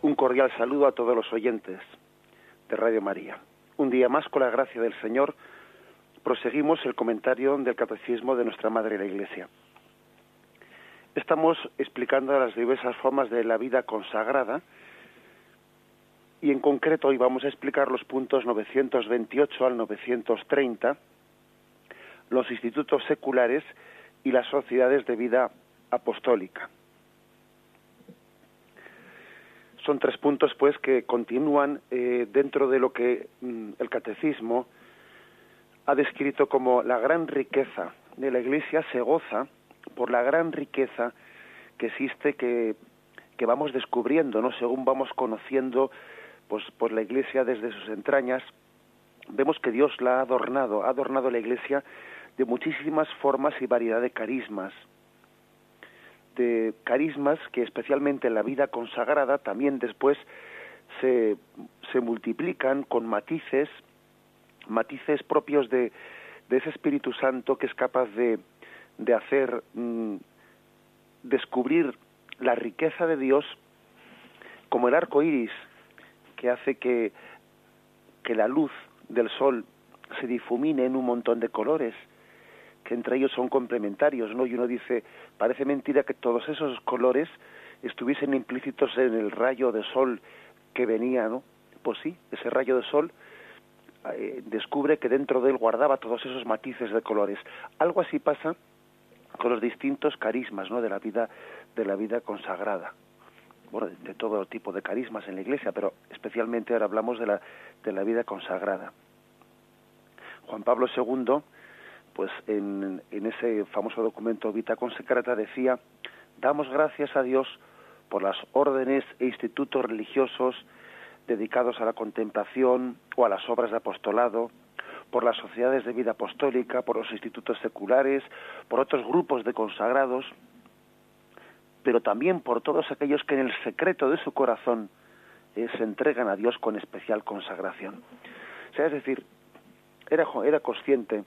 Un cordial saludo a todos los oyentes de Radio María. Un día más, con la gracia del Señor, proseguimos el comentario del Catecismo de nuestra Madre la Iglesia. Estamos explicando las diversas formas de la vida consagrada y en concreto hoy vamos a explicar los puntos 928 al 930, los institutos seculares y las sociedades de vida apostólica. Son tres puntos, pues, que continúan eh, dentro de lo que mm, el catecismo ha descrito como la gran riqueza de la Iglesia se goza por la gran riqueza que existe que, que vamos descubriendo, ¿no? Según vamos conociendo, pues, pues la Iglesia desde sus entrañas, vemos que Dios la ha adornado, ha adornado la Iglesia de muchísimas formas y variedad de carismas de carismas que especialmente en la vida consagrada también después se, se multiplican con matices, matices propios de, de ese Espíritu Santo que es capaz de, de hacer mm, descubrir la riqueza de Dios como el arco iris que hace que, que la luz del sol se difumine en un montón de colores que entre ellos son complementarios, ¿no? Y uno dice, parece mentira que todos esos colores estuviesen implícitos en el rayo de sol que venía, ¿no? Pues sí, ese rayo de sol eh, descubre que dentro de él guardaba todos esos matices de colores. Algo así pasa con los distintos carismas, ¿no? De la vida de la vida consagrada. Bueno, de todo tipo de carismas en la Iglesia, pero especialmente ahora hablamos de la de la vida consagrada. Juan Pablo II pues en, ese famoso documento Vita Consecrata decía, damos gracias a Dios por las órdenes e institutos religiosos dedicados a la contemplación o a las obras de apostolado, por las sociedades de vida apostólica, por los institutos seculares, por otros grupos de consagrados, pero también por todos aquellos que en el secreto de su corazón eh, se entregan a Dios con especial consagración. O sea, es decir, era, era consciente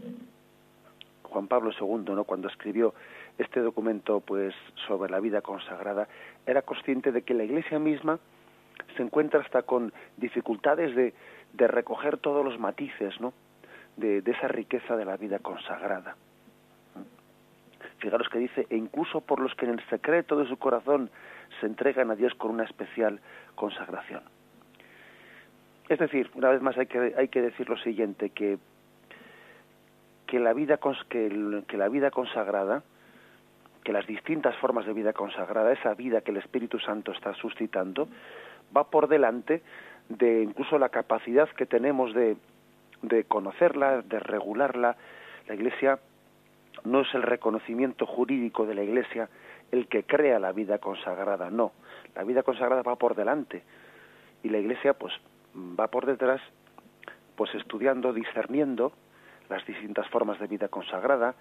Juan Pablo II, ¿no? cuando escribió este documento pues sobre la vida consagrada, era consciente de que la Iglesia misma se encuentra hasta con dificultades de, recoger todos los matices, ¿no? De, de, esa riqueza de la vida consagrada. Fijaros que dice, e incluso por los que en el secreto de su corazón se entregan a Dios con una especial consagración. Es decir, una vez más hay que, hay que decir lo siguiente, que que la vida que, que la vida consagrada que las distintas formas de vida consagrada esa vida que el Espíritu Santo está suscitando va por delante de incluso la capacidad que tenemos de, de conocerla, de regularla. La Iglesia no es el reconocimiento jurídico de la Iglesia el que crea la vida consagrada, no. La vida consagrada va por delante y la Iglesia pues va por detrás pues estudiando, discerniendo las distintas formas de vida consagrada,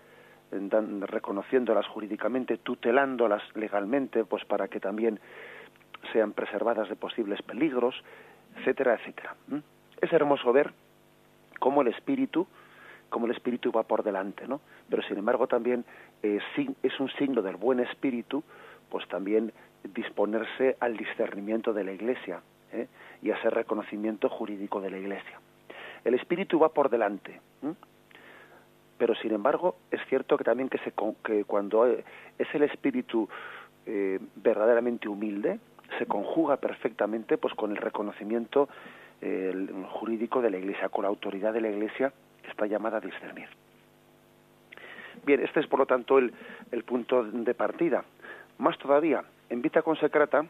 reconociéndolas jurídicamente, tutelándolas legalmente, pues para que también sean preservadas de posibles peligros, etcétera, etcétera. Es hermoso ver cómo el espíritu, cómo el espíritu va por delante, ¿no? Pero sin embargo también eh, es un signo del buen espíritu, pues también disponerse al discernimiento de la Iglesia ¿eh? y a ese reconocimiento jurídico de la Iglesia. El espíritu va por delante pero sin embargo es cierto que también que, se, que cuando es el espíritu eh, verdaderamente humilde se conjuga perfectamente pues con el reconocimiento eh, jurídico de la Iglesia, con la autoridad de la Iglesia que está llamada a discernir. Bien, este es por lo tanto el, el punto de partida. Más todavía, en Vita Consecrata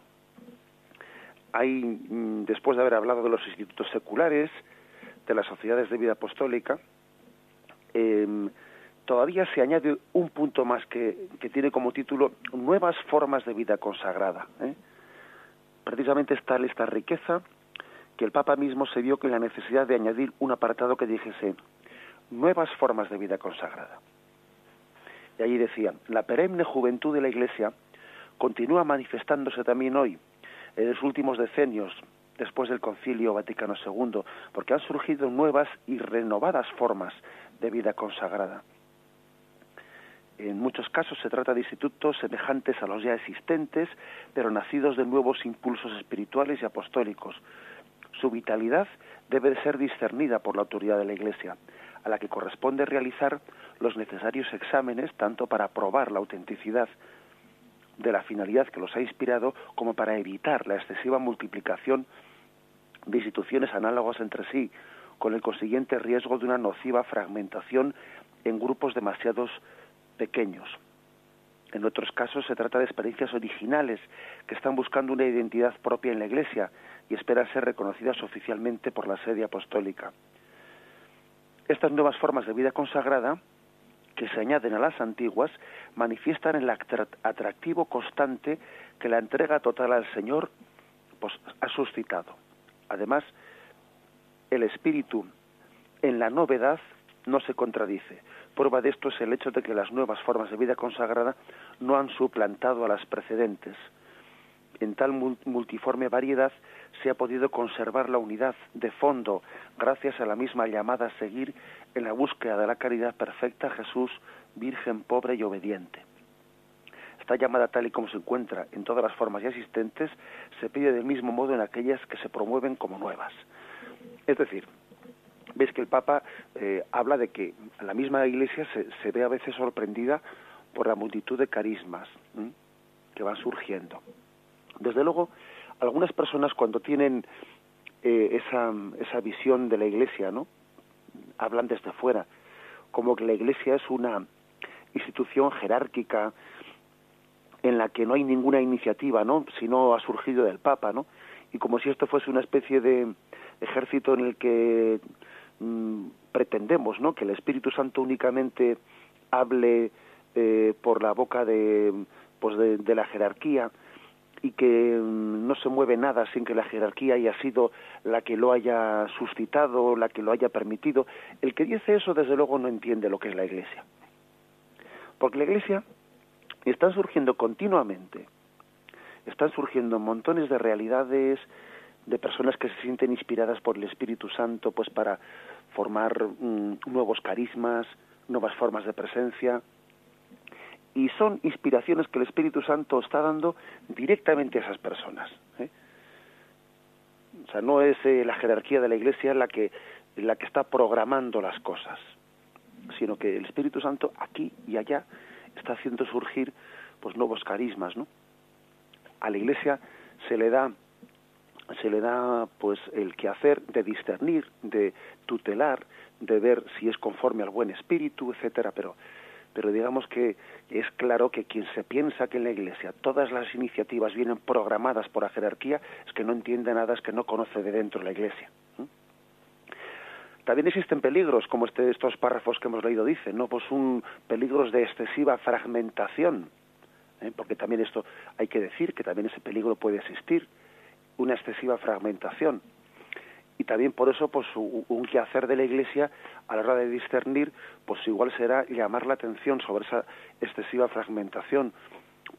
hay, mm, después de haber hablado de los institutos seculares, de las sociedades de vida apostólica, eh, todavía se añade un punto más que, que, tiene como título Nuevas formas de vida consagrada. ¿eh? Precisamente está esta riqueza que el Papa mismo se vio con la necesidad de añadir un apartado que dijese Nuevas formas de vida consagrada. Y allí decía, la perenne juventud de la Iglesia continúa manifestándose también hoy, en los últimos decenios, después del Concilio Vaticano II, porque han surgido nuevas y renovadas formas de vida consagrada. En muchos casos se trata de institutos semejantes a los ya existentes, pero nacidos de nuevos impulsos espirituales y apostólicos. Su vitalidad debe de ser discernida por la autoridad de la Iglesia, a la que corresponde realizar los necesarios exámenes tanto para probar la autenticidad de la finalidad que los ha inspirado como para evitar la excesiva multiplicación de instituciones análogas entre sí, con el consiguiente riesgo de una nociva fragmentación en grupos demasiados pequeños. En otros casos se trata de experiencias originales que están buscando una identidad propia en la Iglesia y esperan ser reconocidas oficialmente por la sede apostólica. Estas nuevas formas de vida consagrada, que se añaden a las antiguas, manifiestan el atractivo constante que la entrega total al Señor pues, ha suscitado. Además, el espíritu en la novedad no se contradice. Prueba de esto es el hecho de que las nuevas formas de vida consagrada no han suplantado a las precedentes. En tal multiforme variedad se ha podido conservar la unidad de fondo gracias a la misma llamada a seguir en la búsqueda de la caridad perfecta Jesús, virgen pobre y obediente. Esta llamada tal y como se encuentra en todas las formas ya existentes se pide del mismo modo en aquellas que se promueven como nuevas. Es decir, ves que el Papa eh, habla de que la misma Iglesia se, ve a veces sorprendida por la multitud de carismas que van surgiendo. Desde luego, algunas personas cuando tienen eh, esa, esa visión de la Iglesia, ¿no? Hablan desde fuera, como que la Iglesia es una institución jerárquica en la que no hay ninguna iniciativa, ¿no? Si no ha surgido del Papa, ¿no? Y como si esto fuese una especie de ejército en el que mm, pretendemos no que el Espíritu Santo únicamente hable eh, por la boca de pues de, la jerarquía y que mm, no se mueve nada sin que la jerarquía haya sido la que lo haya suscitado, la que lo haya permitido. El que dice eso, desde luego, no entiende lo que es la Iglesia. Porque la Iglesia está surgiendo continuamente, están surgiendo montones de realidades, de personas que se sienten inspiradas por el Espíritu Santo pues para formar mm, nuevos carismas, nuevas formas de presencia y son inspiraciones que el Espíritu Santo está dando directamente a esas personas. ¿eh? O sea, no es eh, la jerarquía de la Iglesia la que la que está programando las cosas, sino que el Espíritu Santo aquí y allá está haciendo surgir pues nuevos carismas, ¿no? A la Iglesia se le da se le da pues el quehacer de discernir, de tutelar, de ver si es conforme al buen espíritu, etcétera, pero pero digamos que es claro que quien se piensa que en la Iglesia todas las iniciativas vienen programadas por la jerarquía es que no entiende nada, es que no conoce de dentro la Iglesia. También existen peligros, como este, estos párrafos que hemos leído dicen, ¿no? Pues un peligros de excesiva fragmentación, ¿eh? porque también esto hay que decir que también ese peligro puede existir una excesiva fragmentación. Y también por eso, pues un quehacer de la Iglesia a la hora de discernir, pues igual será llamar la atención sobre esa excesiva fragmentación,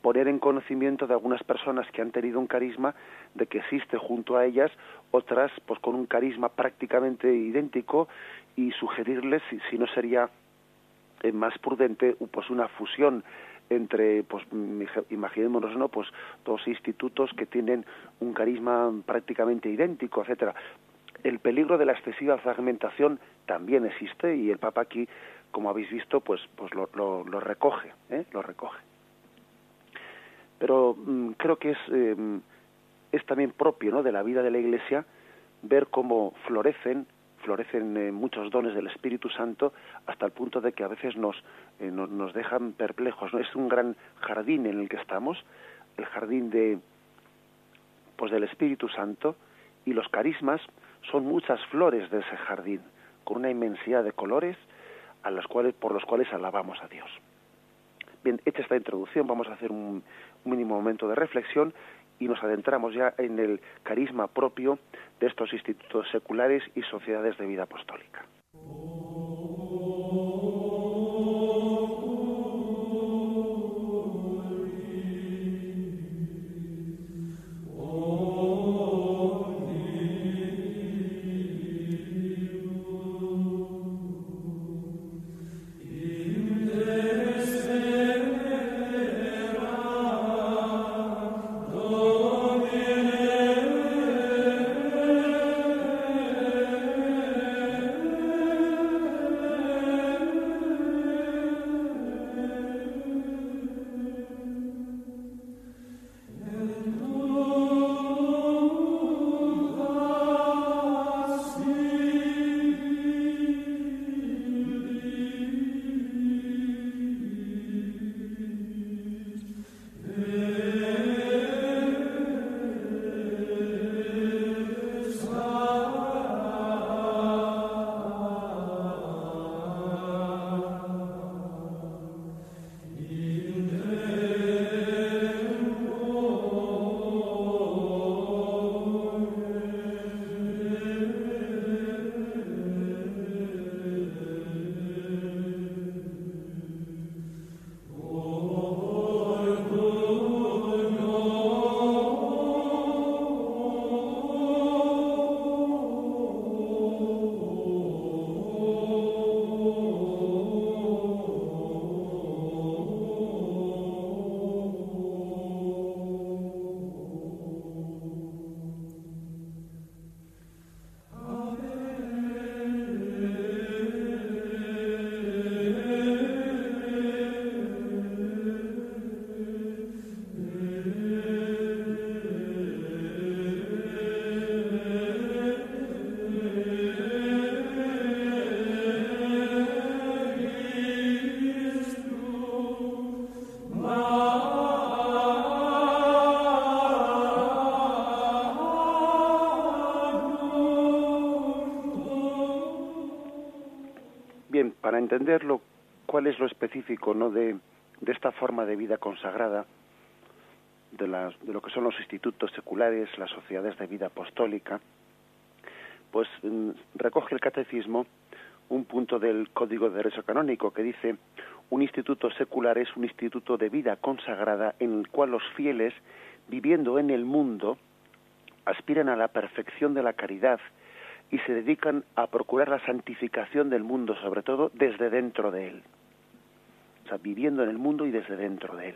poner en conocimiento de algunas personas que han tenido un carisma de que existe junto a ellas otras pues con un carisma prácticamente idéntico y sugerirles si, si no sería eh, más prudente pues una fusión entre, pues imaginémonos, ¿no? Pues dos institutos que tienen un carisma prácticamente idéntico, etcétera. El peligro de la excesiva fragmentación también existe y el Papa aquí, como habéis visto, pues, pues lo, recoge, ¿eh? lo recoge. Pero mm, creo que es, em, es también propio ¿no? de la vida de la Iglesia ver cómo florecen florecen eh, muchos dones del Espíritu Santo hasta el punto de que a veces nos, eh, nos, dejan perplejos. Es un gran jardín en el que estamos, el jardín de, pues del Espíritu Santo, y los carismas son muchas flores de ese jardín, con una inmensidad de colores a las cuales, por los cuales alabamos a Dios. Bien, hecha esta introducción, vamos a hacer un mínimo momento de reflexión y nos adentramos ya en el carisma propio de estos institutos seculares y sociedades de vida apostólica. Bien, para entenderlo, ¿cuál es lo específico ¿no? de, de esta forma de vida consagrada? De, las, de, lo que son los institutos seculares, las sociedades de vida apostólica, pues mm, recoge el catecismo un punto del Código de Derecho Canónico que dice un instituto secular es un instituto de vida consagrada en el cual los fieles, viviendo en el mundo, aspiran a la perfección de la caridad y se dedican a procurar la santificación del mundo, sobre todo desde dentro de él. O sea, viviendo en el mundo y desde dentro de él.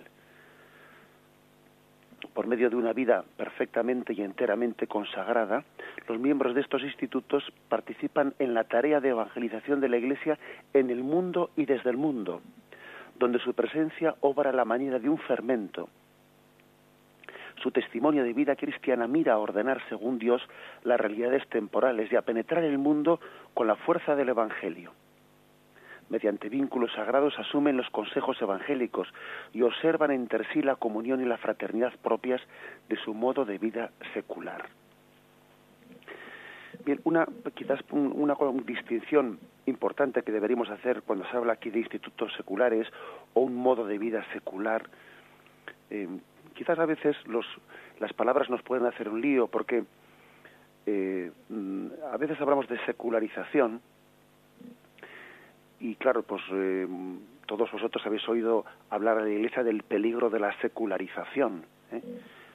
Por medio de una vida perfectamente y enteramente consagrada, los miembros de estos institutos participan en la tarea de evangelización de la Iglesia en el mundo y desde el mundo, donde su presencia obra la manera de un fermento. Su testimonio de vida cristiana mira a ordenar según Dios las realidades temporales y a penetrar el mundo con la fuerza del Evangelio. Mediante vínculos sagrados asumen los consejos evangélicos y observan entre sí la comunión y la fraternidad propias de su modo de vida secular. Bien, una, quizás una, distinción importante que deberíamos hacer cuando se habla aquí de institutos seculares o un modo de vida secular, eh, quizás a veces los, las palabras nos pueden hacer un lío porque eh, mm, a veces hablamos de secularización y claro, pues eh, todos vosotros habéis oído hablar a la Iglesia del peligro de la secularización,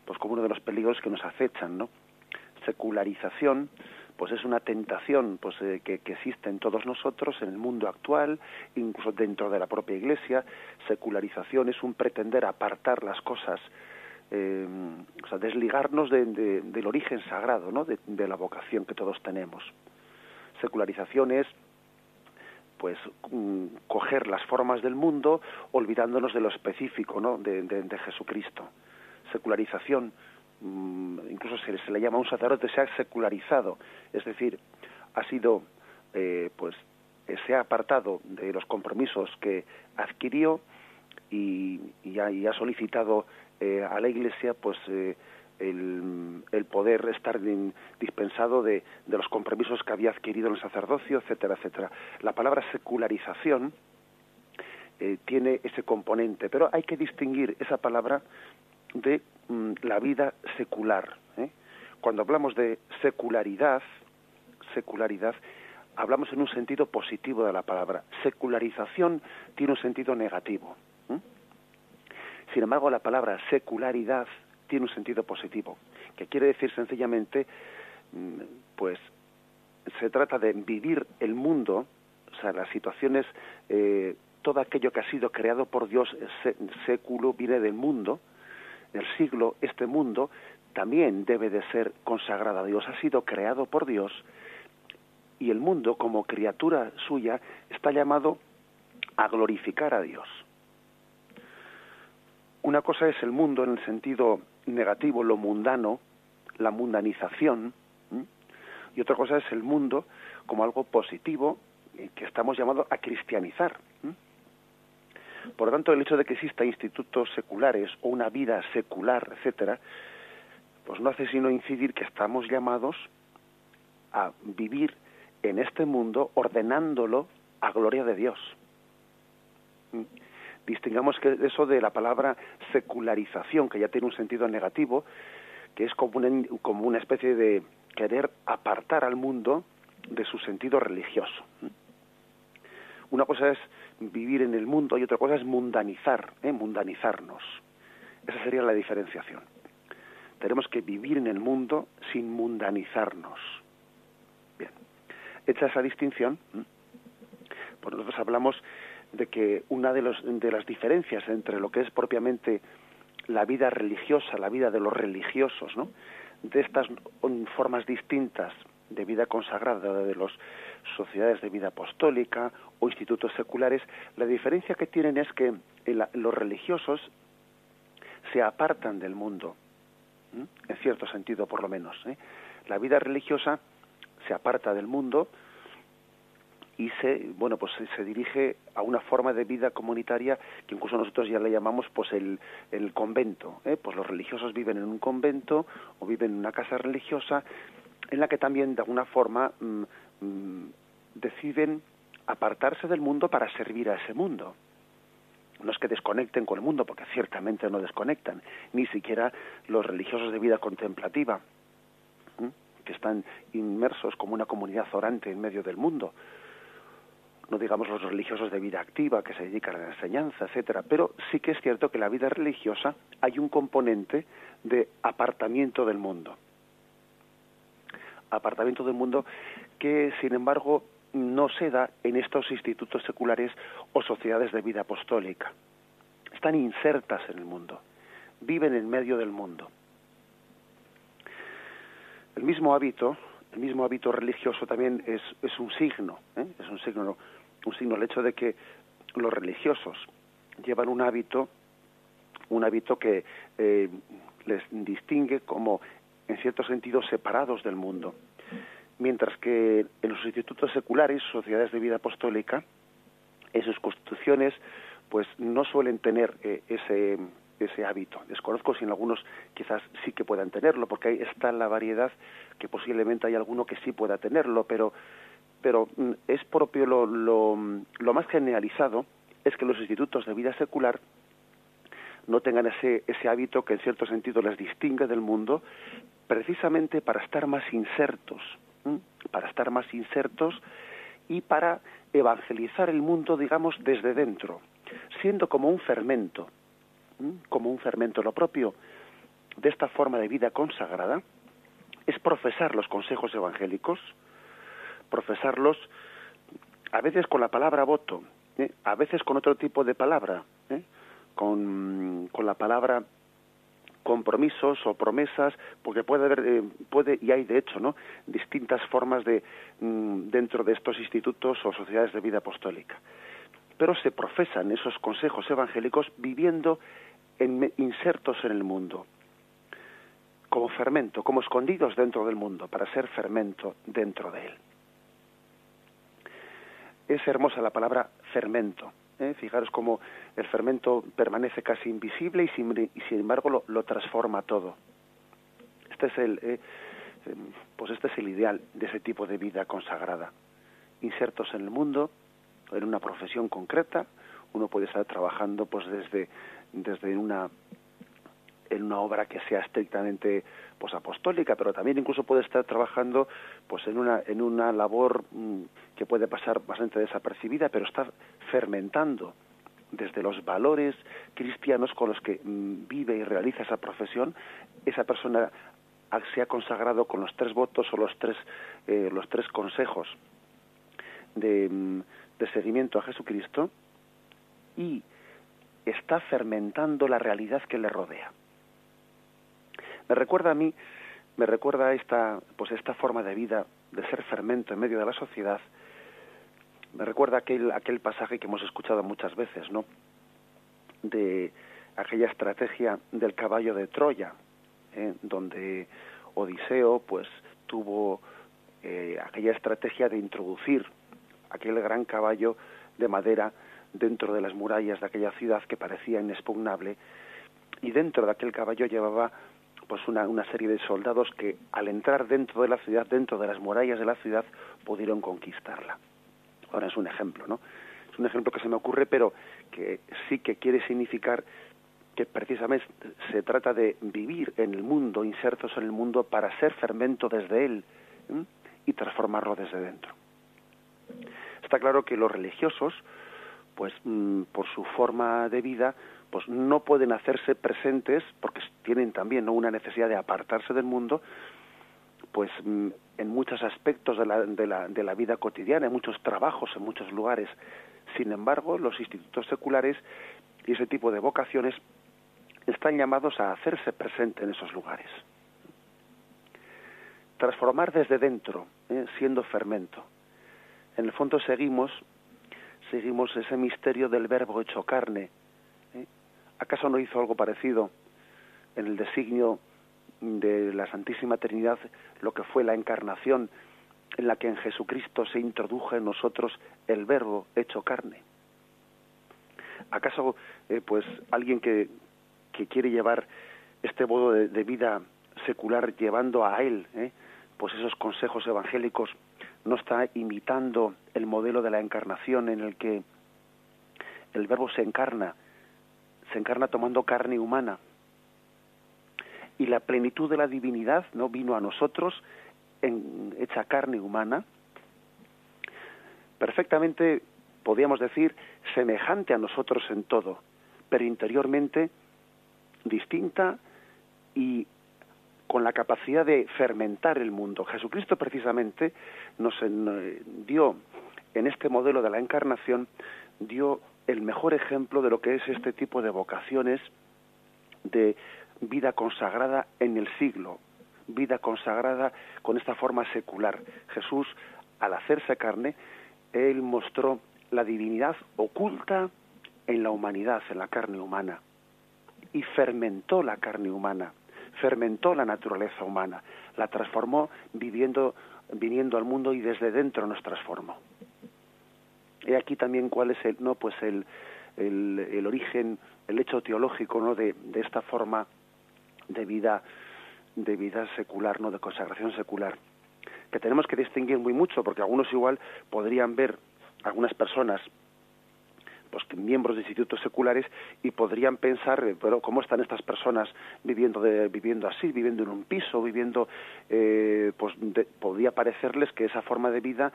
pues como uno de los peligros que nos acechan, ¿no? Secularización pues es una tentación pues eh, que, existe en todos nosotros en el mundo actual incluso dentro de la propia iglesia secularización es un pretender apartar las cosas eh, o sea desligarnos del origen sagrado ¿no? de, la vocación que todos tenemos secularización es pues mm, coger las formas del mundo olvidándonos de lo específico ¿no? de, de Jesucristo secularización Mm, incluso se, le llama un sacerdote, se ha secularizado, es decir, ha sido, eh, pues, se ha apartado de los compromisos que adquirió y, y, ha, solicitado eh, a la Iglesia, pues, el, el, poder estar dispensado de, de, los compromisos que había adquirido en el sacerdocio, etcétera, etcétera. La palabra secularización tiene ese componente, pero hay que distinguir esa palabra de mm, la vida secular. ¿eh? Cuando hablamos de secularidad, secularidad, hablamos en un sentido positivo de la palabra. Secularización tiene un sentido negativo. ¿Eh? Sin embargo, la palabra secularidad tiene un sentido positivo, que quiere decir sencillamente, mm, pues, se trata de vivir el mundo, o sea, las situaciones, eh, todo aquello que ha sido creado por Dios, século, viene del mundo, el siglo, este mundo también debe de ser consagrado a Dios, ha sido creado por Dios y el mundo como criatura suya está llamado a glorificar a Dios. Una cosa es el mundo en el sentido negativo, lo mundano, la mundanización, y otra cosa es el mundo como algo positivo eh, que estamos llamados a cristianizar. Por lo tanto, el hecho de que exista institutos seculares o una vida secular, etcétera, pues no hace sino incidir que estamos llamados a vivir en este mundo ordenándolo a gloria de Dios. Distingamos que eso de la palabra secularización, que ya tiene un sentido negativo, que es como una, como una especie de querer apartar al mundo de su sentido religioso. Una cosa es vivir en el mundo y otra cosa es mundanizar, ¿eh? mundanizarnos. Esa sería la diferenciación. Tenemos que vivir en el mundo sin mundanizarnos. Bien, hecha esa distinción, pues nosotros hablamos de que una de, los, de las diferencias entre lo que es propiamente la vida religiosa, la vida de los religiosos, ¿no? de estas formas distintas de vida consagrada de las sociedades de vida apostólica o institutos seculares, la diferencia que tienen es que los religiosos se apartan del mundo, en cierto sentido por lo menos. ¿eh? La vida religiosa se aparta del mundo y se bueno pues se dirige a una forma de vida comunitaria que incluso nosotros ya le llamamos pues el, convento ¿eh? pues los religiosos viven en un convento o viven en una casa religiosa en la que también de alguna forma mm, mm, deciden apartarse del mundo para servir a ese mundo. No es que desconecten con el mundo, porque ciertamente no desconectan, ni siquiera los religiosos de vida contemplativa, que están inmersos como una comunidad orante en medio del mundo. No digamos los religiosos de vida activa que se dedican a la enseñanza, etcétera, pero sí que es cierto que en la vida religiosa hay un componente de apartamiento del mundo. Apartamiento del mundo que, sin embargo, no se da en estos institutos seculares o sociedades de vida apostólica. Están insertas en el mundo, viven en medio del mundo. El mismo hábito, el mismo hábito religioso también es, es un signo, ¿eh? es un signo, un signo el hecho de que los religiosos llevan un hábito, un hábito que eh, les distingue como, en cierto sentido, separados del mundo mientras que en los institutos seculares, sociedades de vida apostólica, en sus constituciones, pues no suelen tener eh, ese, ese hábito. Desconozco si en algunos quizás sí que puedan tenerlo, porque ahí está la variedad que posiblemente hay alguno que sí pueda tenerlo, pero, pero mm, es propio lo, lo, lo más generalizado es que los institutos de vida secular no tengan ese, ese hábito que en cierto sentido les distingue del mundo, precisamente para estar más insertos para estar más insertos y para evangelizar el mundo, digamos, desde dentro, siendo como un fermento, como un fermento. Lo propio de esta forma de vida consagrada es profesar los consejos evangélicos, profesarlos a veces con la palabra voto, ¿eh? a veces con otro tipo de palabra, ¿eh? con, con la palabra compromisos o promesas, porque puede haber, eh, puede y hay de hecho, ¿no? Distintas formas de mm, dentro de estos institutos o sociedades de vida apostólica. Pero se profesan esos consejos evangélicos viviendo insertos en el mundo, como fermento, como escondidos dentro del mundo, para ser fermento dentro de él. Es hermosa la palabra fermento ¿eh? Fijaros cómo el fermento permanece casi invisible y sin, y sin embargo lo, transforma todo. Este es el, eh, em, pues este es el ideal de ese tipo de vida consagrada. Insertos en el mundo, en una profesión concreta, uno puede estar trabajando pues desde, desde una en una obra que sea estrictamente pues apostólica, pero también incluso puede estar trabajando pues en una en una labor mm, que puede pasar bastante desapercibida, pero está fermentando desde los valores cristianos con los que mm, vive y realiza esa profesión, esa persona se ha consagrado con los tres votos o los tres eh, los tres consejos de, mm, de seguimiento a Jesucristo y está fermentando la realidad que le rodea me recuerda a mí, me recuerda esta, pues esta forma de vida, de ser fermento en medio de la sociedad, me recuerda aquel, aquel pasaje que hemos escuchado muchas veces, ¿no? De aquella estrategia del caballo de Troya, ¿eh? donde Odiseo, pues, tuvo eh, aquella estrategia de introducir aquel gran caballo de madera dentro de las murallas de aquella ciudad que parecía inexpugnable, y dentro de aquel caballo llevaba pues una, una serie de soldados que al entrar dentro de la ciudad, dentro de las murallas de la ciudad, pudieron conquistarla. Ahora es un ejemplo, ¿no? Es un ejemplo que se me ocurre, pero que sí que quiere significar que precisamente se trata de vivir en el mundo, insertos en el mundo, para ser fermento desde él y transformarlo desde dentro. Está claro que los religiosos, pues mm, por su forma de vida, pues no pueden hacerse presentes porque tienen también una necesidad de apartarse del mundo pues mm, en muchos aspectos de la, de, la, de la vida cotidiana, en muchos trabajos, en muchos lugares. Sin embargo, los institutos seculares y ese tipo de vocaciones están llamados a hacerse presente en esos lugares. Transformar desde dentro, ¿eh? siendo fermento. En el fondo seguimos, seguimos ese misterio del verbo hecho carne, ¿Acaso no hizo algo parecido en el designio de la Santísima Trinidad lo que fue la encarnación en la que en Jesucristo se introdujo en nosotros el verbo hecho carne? ¿Acaso eh, pues alguien que, que, quiere llevar este modo de, vida secular llevando a él, eh, pues esos consejos evangélicos no está imitando el modelo de la encarnación en el que el verbo se encarna, se encarna tomando carne humana. Y la plenitud de la divinidad no vino a nosotros en, hecha carne humana, perfectamente, podríamos decir, semejante a nosotros en todo, pero interiormente distinta y con la capacidad de fermentar el mundo. Jesucristo precisamente nos dio en este modelo de la encarnación dio el mejor ejemplo de lo que es este tipo de vocaciones de vida consagrada en el siglo, vida consagrada con esta forma secular. Jesús, al hacerse carne, él mostró la divinidad oculta en la humanidad, en la carne humana, y fermentó la carne humana fermentó la naturaleza humana, la transformó viviendo, viniendo al mundo y desde dentro nos transformó. Y aquí también cuál es el, no, pues el, el, origen, el hecho teológico, ¿no? De, de esta forma de vida, de vida secular, ¿no? De consagración secular, que tenemos que distinguir muy mucho, porque algunos igual podrían ver algunas personas pues miembros de institutos seculares y podrían pensar eh, pero cómo están estas personas viviendo de, viviendo así viviendo en un piso viviendo eh, pues podría parecerles que esa forma de vida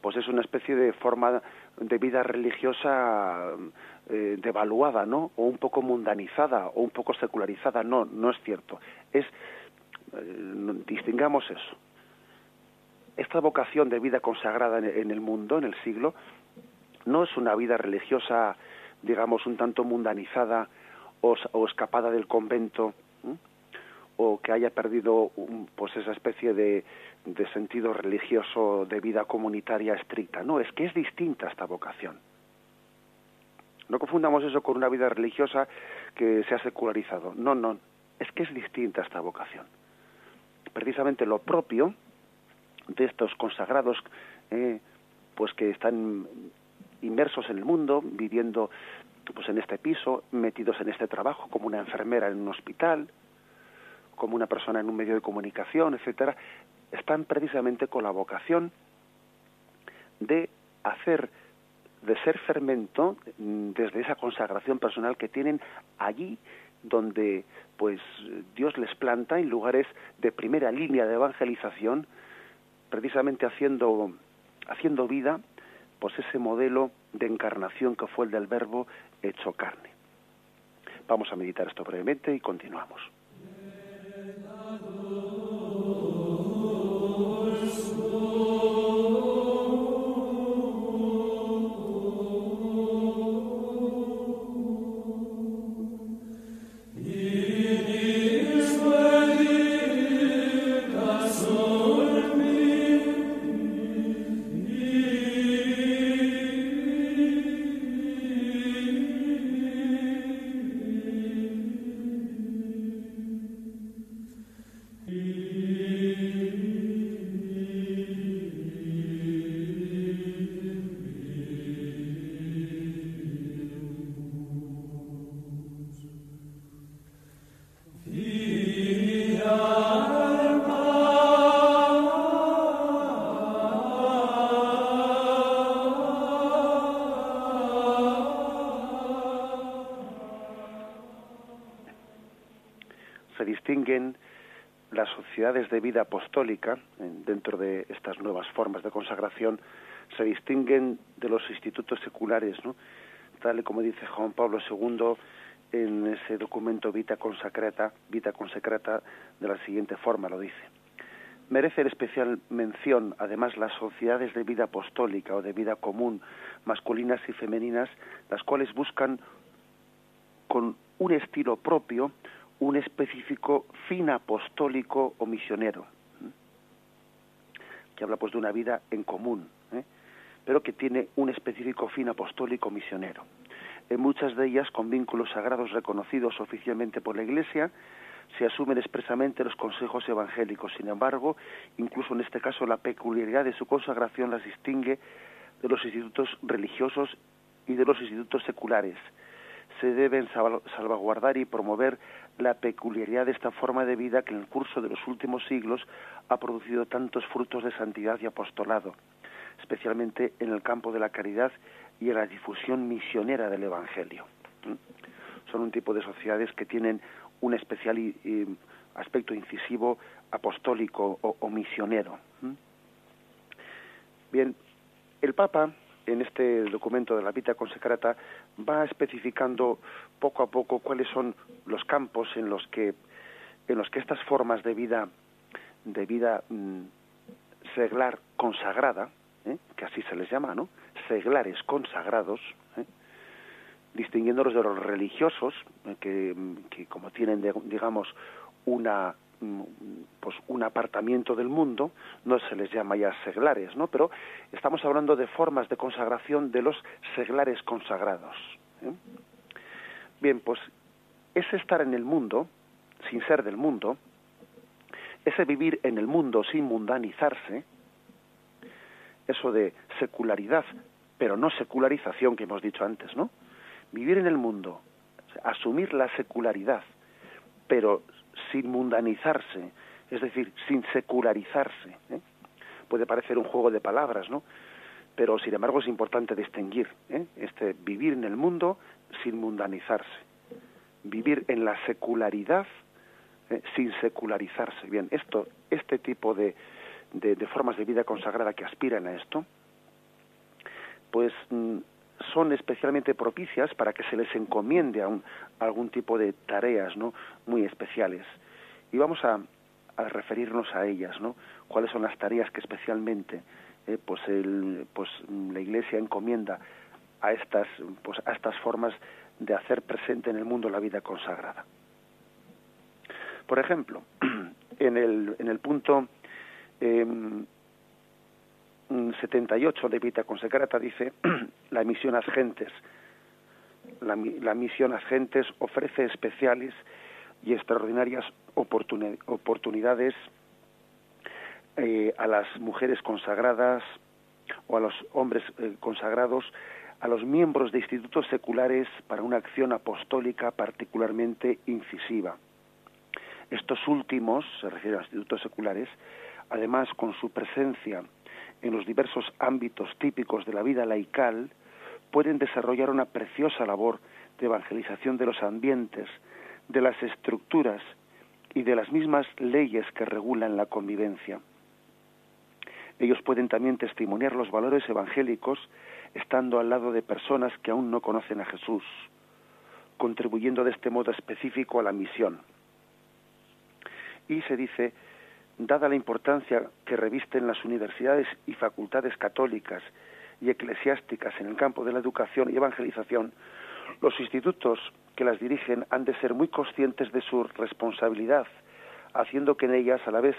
pues es una especie de forma de vida religiosa eh, devaluada no o un poco mundanizada o un poco secularizada. No no es cierto. Es distingamos eso. Esta vocación de vida consagrada en el mundo en el siglo no es una vida religiosa, digamos, un tanto mundanizada o, escapada del convento, o que haya perdido pues esa especie de, de sentido religioso de vida comunitaria estricta. No, es que es distinta esta vocación. No confundamos eso con una vida religiosa que se ha secularizado. No, no, es que es distinta esta vocación. Precisamente lo propio de estos consagrados, eh, pues que están inmersos en el mundo, viviendo pues en este piso, metidos en este trabajo, como una enfermera en un hospital, como una persona en un medio de comunicación, etcétera, están precisamente con la vocación de hacer de ser fermento mm, desde esa consagración personal que tienen allí donde pues Dios les planta en lugares de primera línea de evangelización precisamente haciendo haciendo vida pues ese modelo de encarnación que fue el del verbo hecho carne. Vamos a meditar esto brevemente y continuamos. Apostólica, dentro de estas nuevas formas de consagración, se distinguen de los institutos seculares, ¿no? tal y como dice Juan Pablo II en ese documento Vita Consacrata, Vita Consecrata, de la siguiente forma lo dice. Merece especial mención, además, las sociedades de vida apostólica o de vida común, masculinas y femeninas, las cuales buscan con un estilo propio un específico fin apostólico o misionero, que habla pues de una vida en común, ¿eh? pero que tiene un específico fin apostólico misionero. En muchas de ellas, con vínculos sagrados reconocidos oficialmente por la Iglesia, se asumen expresamente los consejos evangélicos. Sin embargo, incluso en este caso, la peculiaridad de su consagración las distingue de los institutos religiosos y de los institutos seculares. Se deben salvaguardar y promover la peculiaridad de esta forma de vida que en el curso de los últimos siglos ha producido tantos frutos de santidad y apostolado, especialmente en el campo de la caridad y en la difusión misionera del Evangelio. Son un tipo de sociedades que tienen un especial aspecto incisivo apostólico o, misionero. Bien, el Papa en este documento de la Vita Consecrata va especificando poco a poco cuáles son los campos en los que en los que estas formas de vida de vida mm, seglar consagrada, ¿eh? que así se les llama, ¿no? Seglares consagrados, ¿eh? distinguiéndolos de los religiosos, ¿eh? que, que, como tienen, digamos, una mm, pues un apartamiento del mundo, no se les llama ya seglares, ¿no? Pero estamos hablando de formas de consagración de los seglares consagrados. Bien, pues ese estar en el mundo, sin ser del mundo, ese vivir en el mundo sin mundanizarse, eso de secularidad, pero no secularización que hemos dicho antes, ¿no? Vivir en el mundo, asumir la secularidad, pero sin mundanizarse, es decir, sin secularizarse. ¿eh? Puede parecer un juego de palabras, ¿no? Pero sin embargo es importante distinguir ¿eh? este vivir en el mundo sin mundanizarse, vivir en la secularidad eh, sin secularizarse. Bien, esto, este tipo de, formas de vida consagrada que aspiran a esto, pues mm, son especialmente propicias para que se les encomiende a, algún tipo de tareas ¿no? muy especiales. Y vamos a, referirnos a ellas, ¿no? cuáles son las tareas que especialmente eh, pues el, pues la Iglesia encomienda a estas, pues a estas formas de hacer presente en el mundo la vida consagrada. Por ejemplo, en el, en el punto 78 em, de Vita Consecrata dice, la misión a gentes, la, misión a gentes ofrece especiales y extraordinarias oportunidades eh, a las mujeres consagradas o a los hombres eh, consagrados, a los miembros de institutos seculares para una acción apostólica particularmente incisiva estos últimos, se refiere a institutos seculares, además con su presencia en los diversos ámbitos típicos de la vida laical, pueden desarrollar una preciosa labor de evangelización de los ambientes, de las estructuras y de las mismas leyes que regulan la convivencia. Ellos pueden también testimoniar los valores evangélicos estando al lado de personas que aún no conocen a Jesús, contribuyendo de este modo específico a la misión y se dice, dada la importancia que revisten las universidades y facultades católicas y eclesiásticas en el campo de la educación y evangelización, los institutos que las dirigen han de ser muy conscientes de su responsabilidad, haciendo que en ellas a la vez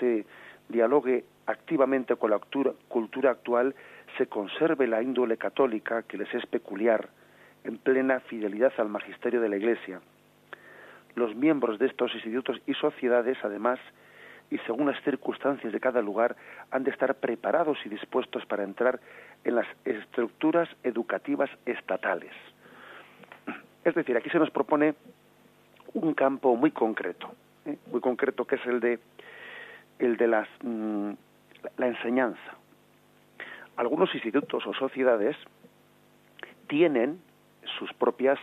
se, dialogue activamente con la cultura actual, se conserve la índole católica que les es peculiar, en plena fidelidad al magisterio de la Iglesia los miembros de estos institutos y sociedades, además, y según las circunstancias de cada lugar, han de estar preparados y dispuestos para entrar en las estructuras educativas estatales. Es decir, aquí se nos propone un campo muy concreto, ¿eh? muy concreto que es el de el de las, mm, la enseñanza. Algunos institutos o sociedades tienen sus propias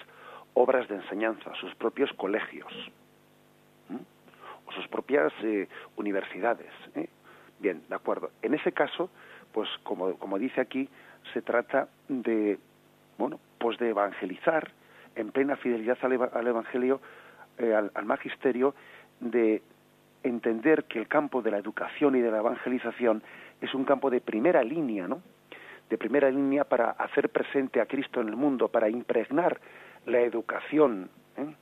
obras de enseñanza, sus propios colegios o sus propias eh, universidades. ¿eh? Bien, de acuerdo. En ese caso, pues como, como dice aquí, se trata de, bueno, pues de evangelizar en plena fidelidad al, Evangelio, eh, al, al magisterio, de entender que el campo de la educación y de la evangelización es un campo de primera línea, ¿no? De primera línea para hacer presente a Cristo en el mundo, para impregnar la educación, ¿eh?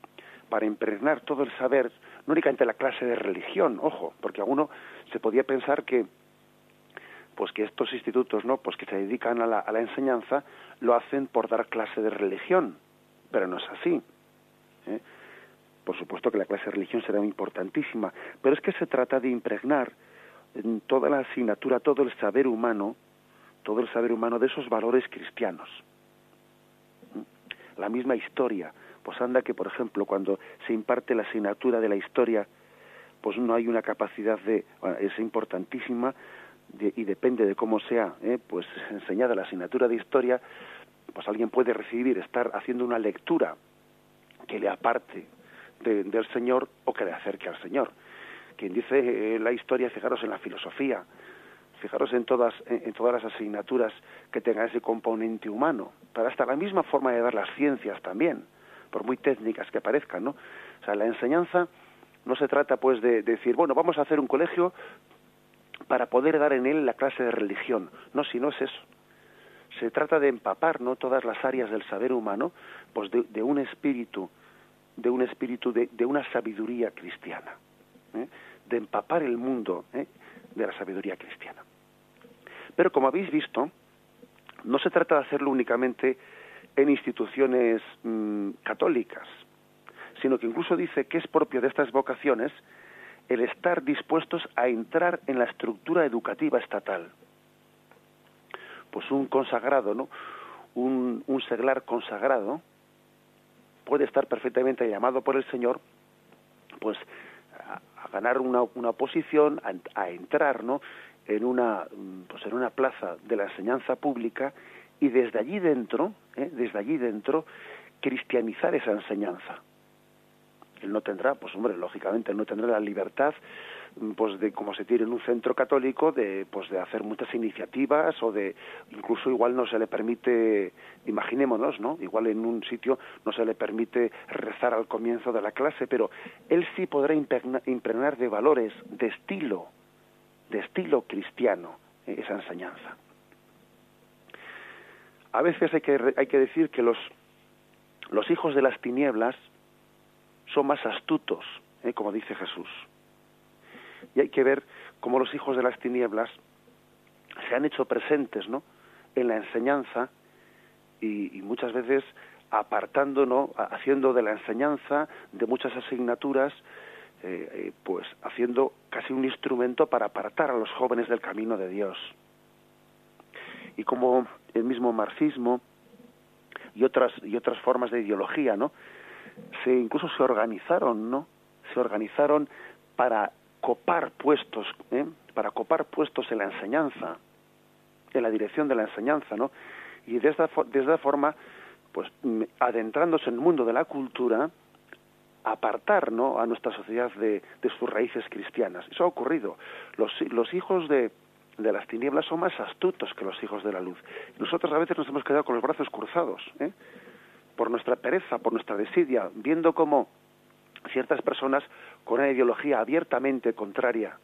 para impregnar todo el saber, no únicamente la clase de religión, ojo, porque alguno se podía pensar que pues que estos institutos no pues que se dedican a la, a la enseñanza lo hacen por dar clase de religión pero no es así ¿eh? por supuesto que la clase de religión será importantísima pero es que se trata de impregnar en toda la asignatura todo el saber humano todo el saber humano de esos valores cristianos la misma historia. Pues anda que, por ejemplo, cuando se imparte la asignatura de la historia, pues no hay una capacidad de es importantísima y depende de cómo sea ¿eh? pues enseñada la asignatura de historia pues alguien puede recibir estar haciendo una lectura que le aparte del Señor o que le acerque al Señor quien dice eh, la historia fijaros en la filosofía fijaros en todas en, todas las asignaturas que tengan ese componente humano para hasta la misma forma de dar las ciencias también por muy técnicas que parezcan no o sea la enseñanza no se trata pues de, decir, bueno, vamos a hacer un colegio para poder dar en él la clase de religión. No, si no es eso. Se trata de empapar no todas las áreas del saber humano, pues de, un espíritu, de un espíritu de, una sabiduría cristiana, ¿eh? de empapar el mundo ¿eh? de la sabiduría cristiana. Pero como habéis visto, no se trata de hacerlo únicamente en instituciones mm, católicas, sino que incluso dice que es propio de estas vocaciones el estar dispuestos a entrar en la estructura educativa estatal. Pues un consagrado, ¿no? Un, seglar consagrado puede estar perfectamente llamado por el Señor, pues a, ganar una, una posición, a, entrar, ¿no? En una, pues en una plaza de la enseñanza pública y desde allí dentro, ¿eh? desde allí dentro, cristianizar esa enseñanza él no tendrá, pues hombre, lógicamente él no tendrá la libertad mm, pues de como se tiene en un centro católico de pues de hacer muchas iniciativas o de incluso igual no se le permite imaginémonos no igual en un sitio no se le permite rezar al comienzo de la clase pero él sí podrá impregnar de valores de estilo de estilo cristiano eh, esa enseñanza a veces hay que hay que decir que los los hijos de las tinieblas son más astutos, ¿eh? como dice Jesús. Y hay que ver cómo los hijos de las tinieblas se han hecho presentes ¿no? en la enseñanza y, muchas veces apartando, ¿no? haciendo de la enseñanza, de muchas asignaturas, eh, eh, pues haciendo casi un instrumento para apartar a los jóvenes del camino de Dios. Y como el mismo marxismo y otras, y otras formas de ideología, ¿no? se incluso se organizaron, ¿no? Se organizaron para copar puestos, ¿eh? para copar puestos en la enseñanza, en la dirección de la enseñanza, ¿no? Y de esta, de esta forma, pues mm, adentrándose en el mundo de la cultura, apartar ¿no? a nuestra sociedad de, de sus raíces cristianas. Eso ha ocurrido. Los, los hijos de, de las tinieblas son más astutos que los hijos de la luz. Nosotros a veces nos hemos quedado con los brazos cruzados. ¿eh? por nuestra pereza, por nuestra desidia, viendo cómo ciertas personas con una ideología abiertamente contraria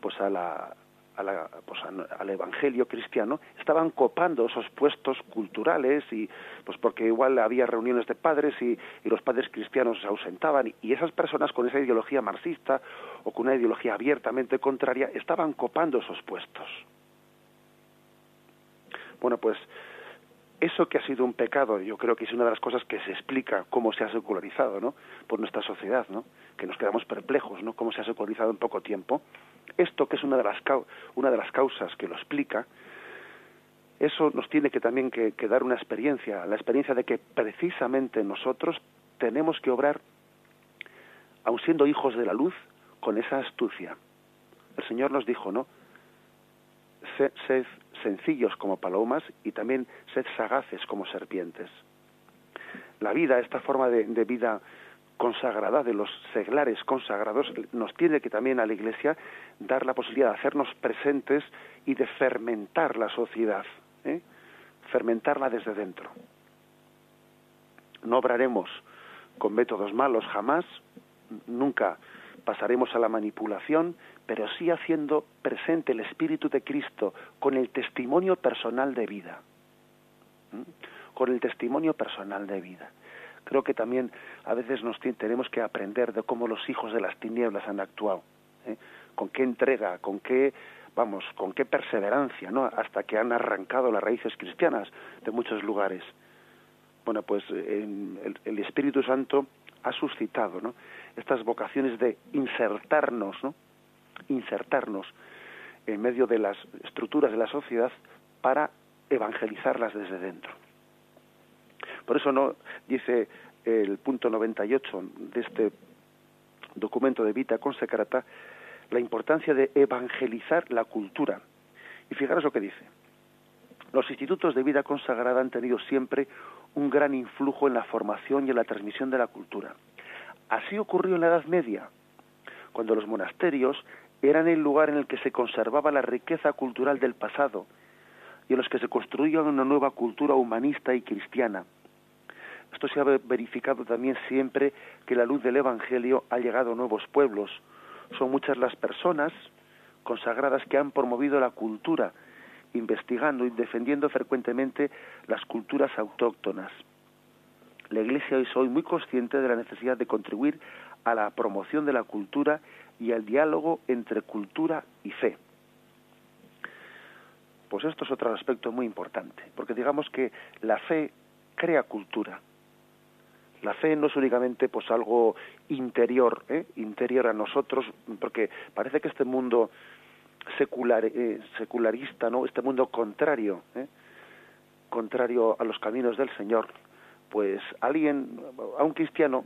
pues a la, a la, pues al evangelio cristiano estaban copando esos puestos culturales y pues porque igual había reuniones de padres y, y, los padres cristianos se ausentaban y esas personas con esa ideología marxista o con una ideología abiertamente contraria estaban copando esos puestos bueno pues eso que ha sido un pecado, yo creo que es una de las cosas que se explica cómo se ha secularizado, ¿no? Por nuestra sociedad, ¿no? Que nos quedamos perplejos, ¿no? Cómo se ha secularizado en poco tiempo. Esto que es una de las una de las causas que lo explica, eso nos tiene que también que, dar una experiencia, la experiencia de que precisamente nosotros tenemos que obrar, aun siendo hijos de la luz, con esa astucia. El Señor nos dijo, ¿no? Sed sencillos como palomas y también sed sagaces como serpientes. La vida, esta forma de, vida consagrada de los seglares consagrados, nos tiene que también a la Iglesia dar la posibilidad de hacernos presentes y de fermentar la sociedad, ¿eh? fermentarla desde dentro. No obraremos con métodos malos jamás, nunca pasaremos a la manipulación, pero sí haciendo presente el Espíritu de Cristo con el testimonio personal de vida. Con el testimonio personal de vida. Creo que también a veces nos tenemos que aprender de cómo los hijos de las tinieblas han actuado, ¿eh? con qué entrega, con qué vamos, con qué perseverancia, ¿no? Hasta que han arrancado las raíces cristianas de muchos lugares. Bueno, pues el, Espíritu Santo ha suscitado. Estas vocaciones de insertarnos, ¿no? insertarnos en medio de las estructuras de la sociedad para evangelizarlas desde dentro. Por eso no dice el punto 98 de este documento de Vita Consecrata, la importancia de evangelizar la cultura. Y fijaros lo que dice. Los institutos de vida consagrada han tenido siempre un gran influjo en la formación y en la transmisión de la cultura. Así ocurrió en la Edad Media, cuando los monasterios eran el lugar en el que se conservaba la riqueza cultural del pasado y en los que se construía una nueva cultura humanista y cristiana. Esto se ha verificado también siempre que la luz del Evangelio ha llegado a nuevos pueblos. Son muchas las personas consagradas que han promovido la cultura, investigando y defendiendo frecuentemente las culturas autóctonas. La Iglesia es hoy muy consciente de la necesidad de contribuir a la promoción de la cultura y al diálogo entre cultura y fe. Pues esto es otro aspecto muy importante, porque digamos que la fe crea cultura. La fe no es únicamente pues algo interior, ¿eh? interior a nosotros, porque parece que este mundo eh, secularista, ¿no? Este mundo contrario, ¿eh? contrario a los caminos del Señor, pues alguien, a un cristiano,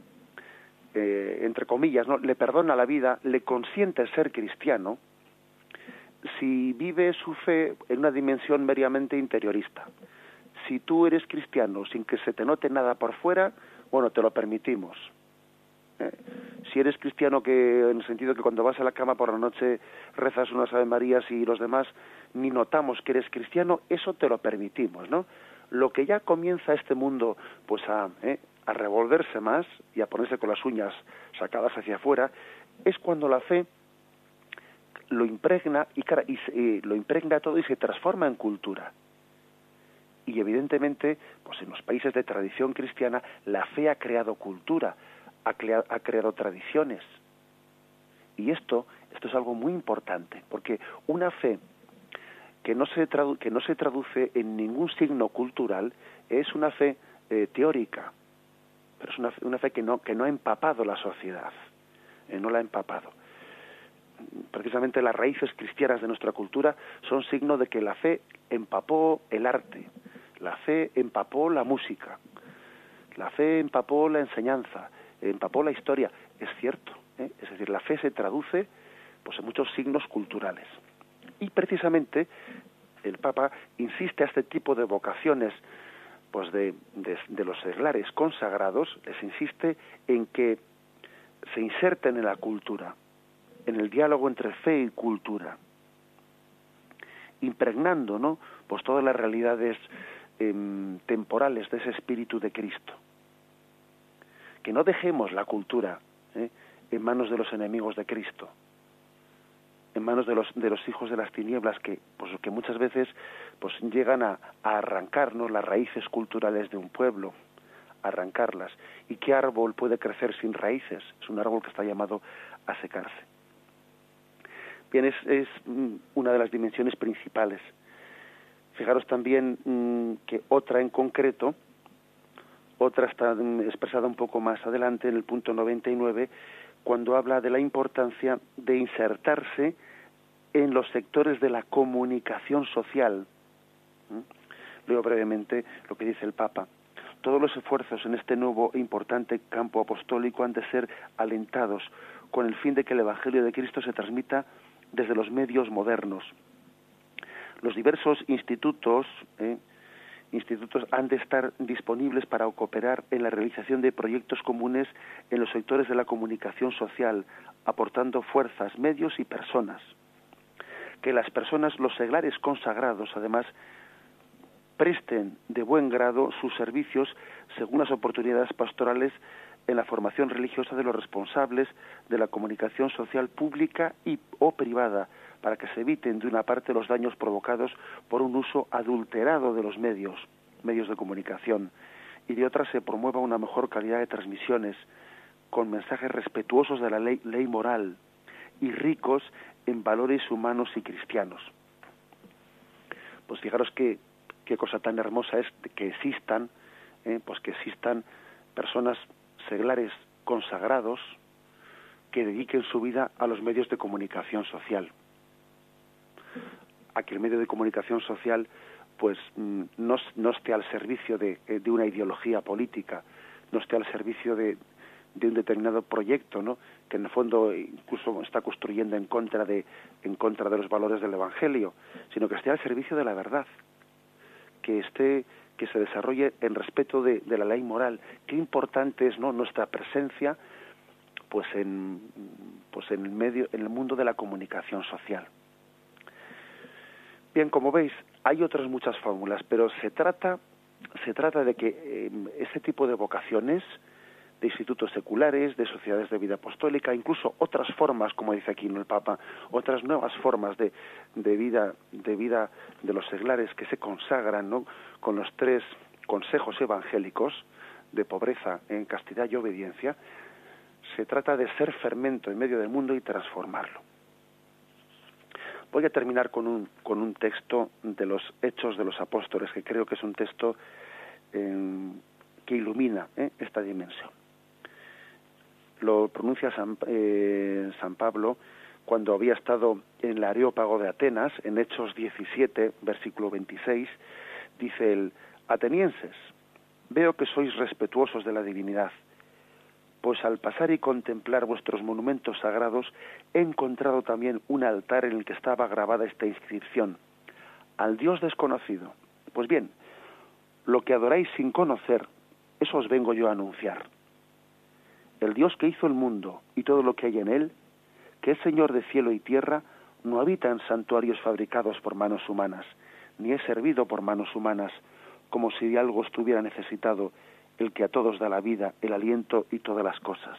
eh, entre comillas, ¿no? le perdona la vida, le consiente ser cristiano, si vive su fe en una dimensión meramente interiorista. Si tú eres cristiano sin que se te note nada por fuera, bueno, te lo permitimos. ¿eh? Si eres cristiano que en el sentido que cuando vas a la cama por la noche rezas unas Ave Marías y los demás ni notamos que eres cristiano, eso te lo permitimos, ¿no? Lo que ya comienza este mundo pues a, ¿eh? a revolverse más y a ponerse con las uñas sacadas hacia afuera es cuando la fe lo impregna y, y, lo impregna todo y se transforma en cultura. Y evidentemente, pues en los países de tradición cristiana, la fe ha creado cultura, ha, ha creado tradiciones. Y esto, esto es algo muy importante, porque una fe que no se, que no se traduce en ningún signo cultural es una fe eh, teórica, pero es una, una, fe que no, que no ha empapado la sociedad, eh, no la ha empapado. Precisamente las raíces cristianas de nuestra cultura son signo de que la fe empapó el arte, la fe empapó la música, la fe empapó la enseñanza, empapó la historia, es cierto. ¿eh? Es decir, la fe se traduce pues, en muchos signos culturales. Y precisamente el Papa insiste a este tipo de vocaciones pues de, de, los seglares consagrados, les insiste en que se inserten en la cultura, en el diálogo entre fe y cultura, impregnando ¿no? pues todas las realidades em, temporales de ese espíritu de Cristo que no dejemos la cultura ¿eh? en manos de los enemigos de Cristo, en manos de los, de los hijos de las tinieblas que, pues, que muchas veces pues, llegan a, arrancarnos las raíces culturales de un pueblo, arrancarlas. ¿Y qué árbol puede crecer sin raíces? Es un árbol que está llamado a secarse. Bien, es, mm, una de las dimensiones principales. Fijaros también mm, que otra en concreto otra está expresada un poco más adelante en el punto 99 cuando habla de la importancia de insertarse en los sectores de la comunicación social. ¿Mm? Leo brevemente lo que dice el Papa. Todos los esfuerzos en este nuevo e importante campo apostólico han de ser alentados con el fin de que el Evangelio de Cristo se transmita desde los medios modernos. Los diversos institutos, ¿eh? institutos han de estar disponibles para cooperar en la realización de proyectos comunes en los sectores de la comunicación social, aportando fuerzas, medios y personas. Que las personas, los seglares consagrados, además, presten de buen grado sus servicios según las oportunidades pastorales en la formación religiosa de los responsables de la comunicación social pública y o privada, para que se eviten de una parte los daños provocados por un uso adulterado de los medios, medios de comunicación, y de otra se promueva una mejor calidad de transmisiones, con mensajes respetuosos de la ley, moral y ricos en valores humanos y cristianos. Pues fijaros qué, qué cosa tan hermosa es que existan, eh, pues que existan personas seglares consagrados que dediquen su vida a los medios de comunicación social a que el medio de comunicación social pues mm, no, no esté al servicio de, eh, de, una ideología política, no esté al servicio de, un determinado proyecto, ¿no? que en el fondo incluso está construyendo en contra de en contra de los valores del evangelio, sino que esté al servicio de la verdad, que esté que se desarrolle en respeto de, de la ley moral. Qué importante es no nuestra presencia pues en pues en el medio en el mundo de la comunicación social. Bien, como veis, hay otras muchas fórmulas, pero se trata se trata de que eh, ese tipo de vocaciones de institutos seculares, de sociedades de vida apostólica, incluso otras formas, como dice aquí el Papa, otras nuevas formas de, vida, de vida de los seglares que se consagran, con los tres consejos evangélicos de pobreza, en castidad y obediencia, se trata de ser fermento en medio del mundo y transformarlo. Voy a terminar con un, con un texto de los Hechos de los Apóstoles, que creo que es un texto eh, que ilumina eh, esta dimensión. Lo pronuncia San, eh, San Pablo cuando había estado en el Areópago de Atenas, en Hechos 17, versículo 26, dice el Atenienses, veo que sois respetuosos de la divinidad pues al pasar y contemplar vuestros monumentos sagrados he encontrado también un altar en el que estaba grabada esta inscripción, al Dios desconocido. Pues bien, lo que adoráis sin conocer, eso os vengo yo a anunciar. El Dios que hizo el mundo y todo lo que hay en él, que es Señor de cielo y tierra, no habita en santuarios fabricados por manos humanas, ni es servido por manos humanas, como si de algo estuviera necesitado, el que a todos da la vida, el aliento y todas las cosas.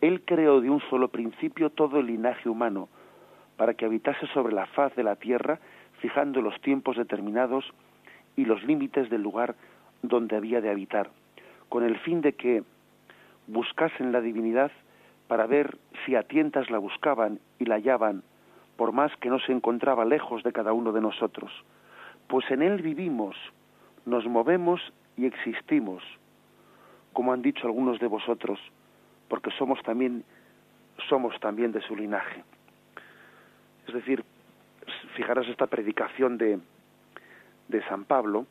Él creó de un solo principio todo el linaje humano, para que habitase sobre la faz de la tierra, fijando los tiempos determinados y los límites del lugar donde había de habitar, con el fin de que buscasen la divinidad para ver si a tientas la buscaban y la hallaban, por más que no se encontraba lejos de cada uno de nosotros. Pues en él vivimos, nos movemos y existimos, como han dicho algunos de vosotros, porque somos también somos también de su linaje. Es decir, fijaros esta predicación de, de San Pablo,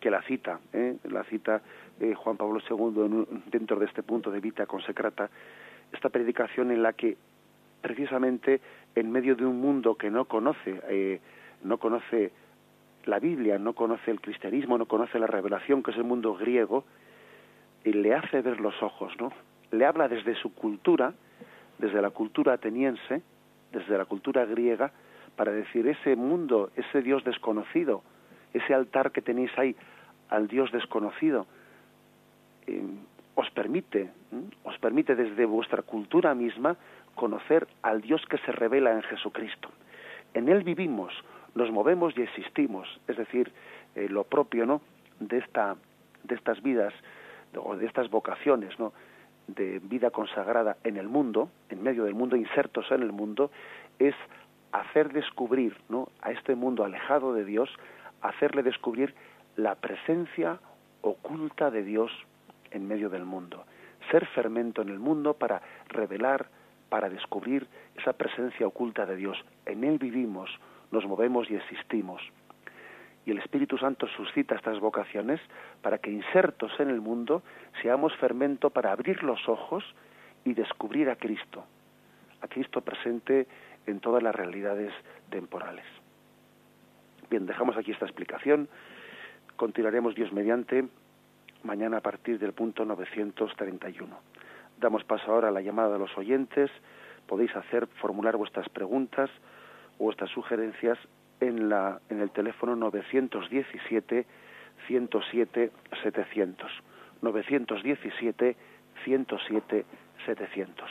que la cita, ¿eh? la cita Juan Pablo II dentro de este punto de Vita Consecrata, esta predicación en la que precisamente en medio de un mundo que no conoce, eh, no conoce la Biblia, no conoce el cristianismo, no conoce la revelación, que es el mundo griego, y le hace ver los ojos, ¿no? Le habla desde su cultura, desde la cultura ateniense, desde la cultura griega, para decir ese mundo, ese Dios desconocido, ese altar que tenéis ahí al Dios desconocido, eh, os permite, os permite desde vuestra cultura misma conocer al Dios que se revela en Jesucristo. En Él vivimos, nos movemos y existimos, es decir, eh, lo propio, ¿no? De esta, de estas vidas o de estas vocaciones, ¿no? De vida consagrada en el mundo, en medio del mundo, insertos en el mundo, es hacer descubrir, ¿no? A este mundo alejado de Dios, hacerle descubrir la presencia oculta de Dios en medio del mundo, ser fermento en el mundo para revelar, para descubrir esa presencia oculta de Dios. En Él vivimos, nos movemos y existimos. Y el Espíritu Santo suscita estas vocaciones para que insertos en el mundo seamos fermento para abrir los ojos y descubrir a Cristo, a Cristo presente en todas las realidades temporales. Bien, dejamos aquí esta explicación. Continuaremos Dios mediante mañana a partir del punto 931. Damos paso ahora a la llamada de los oyentes. Podéis hacer, formular vuestras preguntas vuestras sugerencias en, la, en el teléfono 917 107 700. 917 107 700.